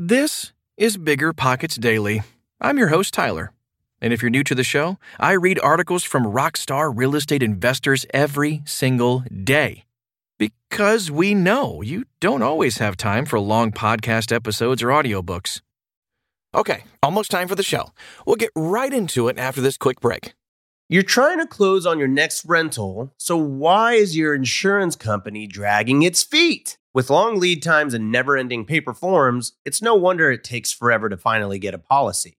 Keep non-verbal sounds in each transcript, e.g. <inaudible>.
This is BiggerPockets Daily. I'm your host, Tyler. And if you're new to the show, I read articles from rockstar real estate investors every single day. Because we know you don't always have time for long podcast episodes or audiobooks. Okay, almost time for the show. We'll get right into it after this quick break. You're trying to close on your next rental, so why is your insurance company dragging its feet? With long lead times and never ending paper forms, it's no wonder it takes forever to finally get a policy.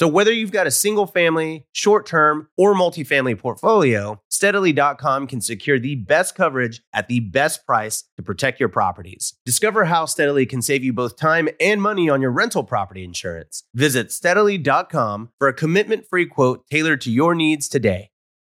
So whether you've got a single family, short term, or multifamily portfolio, steadily.com can secure the best coverage at the best price to protect your properties. Discover how Steadily can save you both time and money on your rental property insurance. Visit steadily.com for a commitment free quote tailored to your needs today.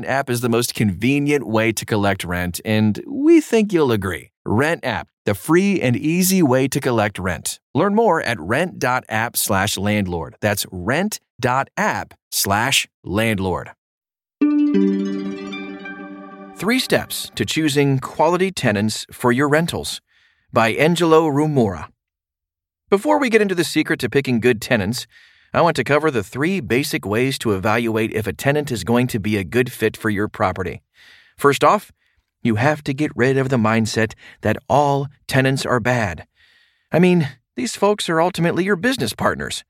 Rent App is the most convenient way to collect rent, and we think you'll agree. Rent App, the free and easy way to collect rent. Learn more at rent.app slash landlord. That's rent.app slash landlord. Three steps to choosing quality tenants for your rentals by Angelo Rumora. Before we get into the secret to picking good tenants, I want to cover the three basic ways to evaluate if a tenant is going to be a good fit for your property. First off, you have to get rid of the mindset that all tenants are bad. I mean, these folks are ultimately your business partners.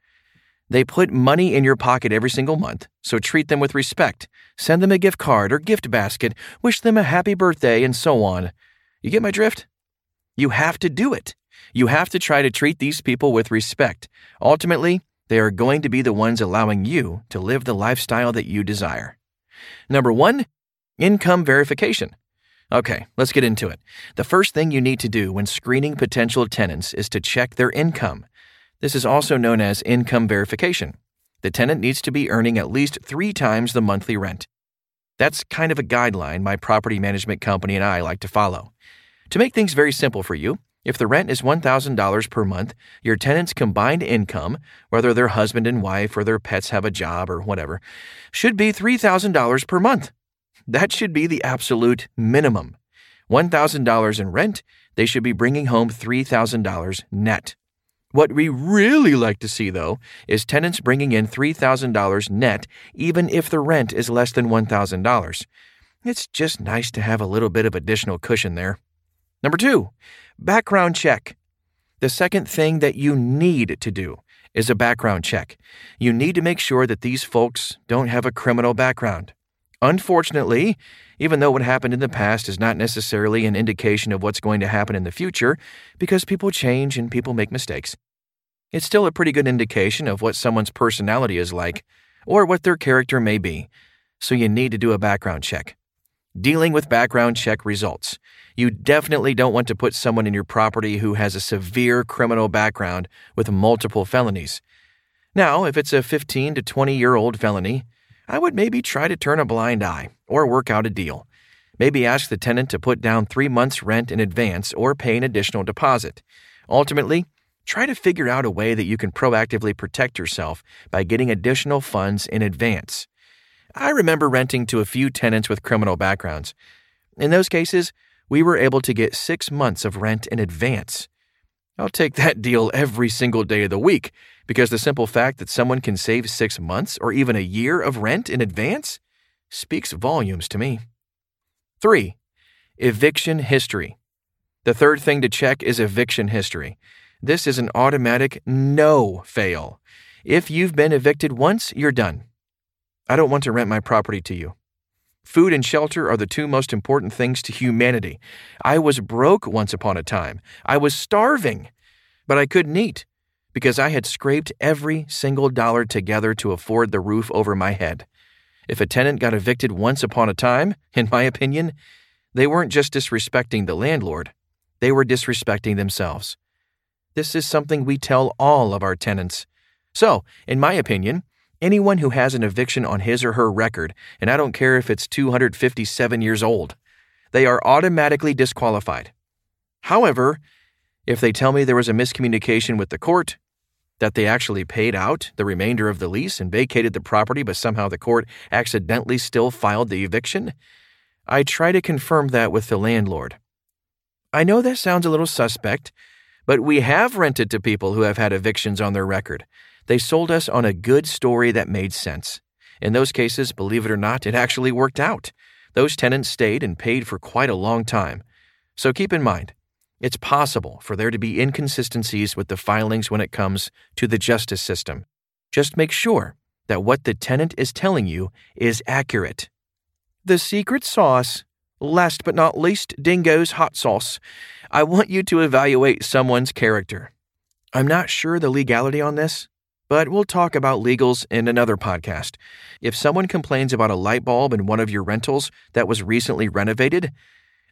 They put money in your pocket every single month, so treat them with respect. Send them a gift card or gift basket, wish them a happy birthday, and so on. You get my drift? You have to do it. You have to try to treat these people with respect. Ultimately, they are going to be the ones allowing you to live the lifestyle that you desire. Number one, income verification. Okay, let's get into it. The first thing you need to do when screening potential tenants is to check their income. This is also known as income verification. The tenant needs to be earning at least three times the monthly rent. That's kind of a guideline my property management company and I like to follow. To make things very simple for you, if the rent is $1,000 per month, your tenant's combined income, whether they're husband and wife or their pets have a job or whatever, should be $3,000 per month. That should be the absolute minimum. $1,000 in rent, they should be bringing home $3,000 net. What we really like to see, though, is tenants bringing in $3,000 net even if the rent is less than $1,000. It's just nice to have a little bit of additional cushion there. Number two, background check. The second thing that you need to do is a background check. You need to make sure that these folks don't have a criminal background. Unfortunately, even though what happened in the past is not necessarily an indication of what's going to happen in the future, because people change and people make mistakes, it's still a pretty good indication of what someone's personality is like or what their character may be. So you need to do a background check. Dealing with background check results. You definitely don't want to put someone in your property who has a severe criminal background with multiple felonies. Now, if it's a 15 to 20 year old felony, I would maybe try to turn a blind eye or work out a deal. Maybe ask the tenant to put down three months' rent in advance or pay an additional deposit. Ultimately, try to figure out a way that you can proactively protect yourself by getting additional funds in advance. I remember renting to a few tenants with criminal backgrounds. In those cases, we were able to get six months of rent in advance. I'll take that <laughs> deal every single day of the week because the simple fact that someone can save six months or even a year of rent in advance speaks volumes to me. 3. Eviction history. The third thing to check is eviction history. This is an automatic no fail. If you've been evicted once, you're done. I don't want to rent my property to you. Food and shelter are the two most important things to humanity. I was broke once upon a time. I was starving, but I couldn't eat because I had scraped every single dollar together to afford the roof over my head. If a tenant got evicted once upon a time, <laughs> in my opinion, they weren't just disrespecting the landlord, they were disrespecting themselves. This is something we tell all of our tenants. So, in my opinion, anyone who has an eviction on his or her record, and I don't care if it's 257 years old, they are automatically disqualified. However, if they tell me there was a miscommunication with the court, that they actually paid out the remainder of the lease and vacated the property, but somehow the court accidentally still filed the eviction, I try to confirm that with the landlord. I know that sounds a little suspect, but we have rented to people who have had evictions on their record. They sold us on a good story that made sense. In those cases, believe it or not, it actually worked out. Those tenants stayed and paid for quite a long time. So keep in mind, it's possible for there to be inconsistencies with the filings when it comes to the justice system. Just make sure that what the tenant is telling you is accurate. The secret sauce, last but not least, Dingo's hot sauce. I want you to evaluate someone's character. I'm not sure the legality on this, but we'll talk about legals in another podcast. If someone complains about a light bulb in one of your rentals that was recently renovated,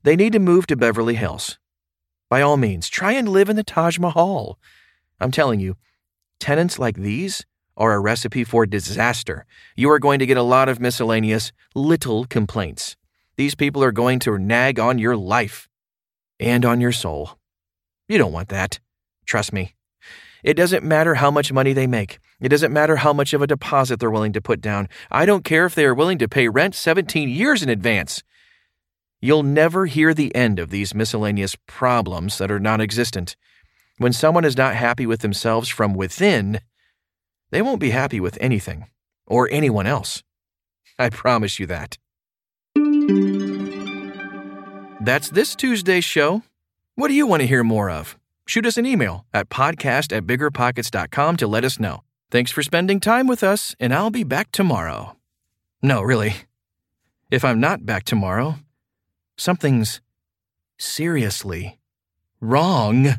they need to move to Beverly Hills. By all means, try and live in the Taj Mahal. I'm telling you, tenants like these are a recipe for disaster. You are going to get a lot of miscellaneous little complaints. These people are going to nag on your life and on your soul. You don't want that. Trust me. It doesn't matter how much money they make. It doesn't matter how much of a deposit they're willing to put down. I don't care if they are willing to pay rent 17 years in advance. You'll never hear the end of these miscellaneous problems that are non existent. When someone is not happy with themselves from within, they won't be happy with anything or anyone else. I promise you that. That's this Tuesday's show. What do you want to hear more of? Shoot us an email at podcast at biggerpockets.com to let us know. Thanks for spending time with us, and I'll be back tomorrow. No, really. If I'm not back tomorrow, something's seriously wrong.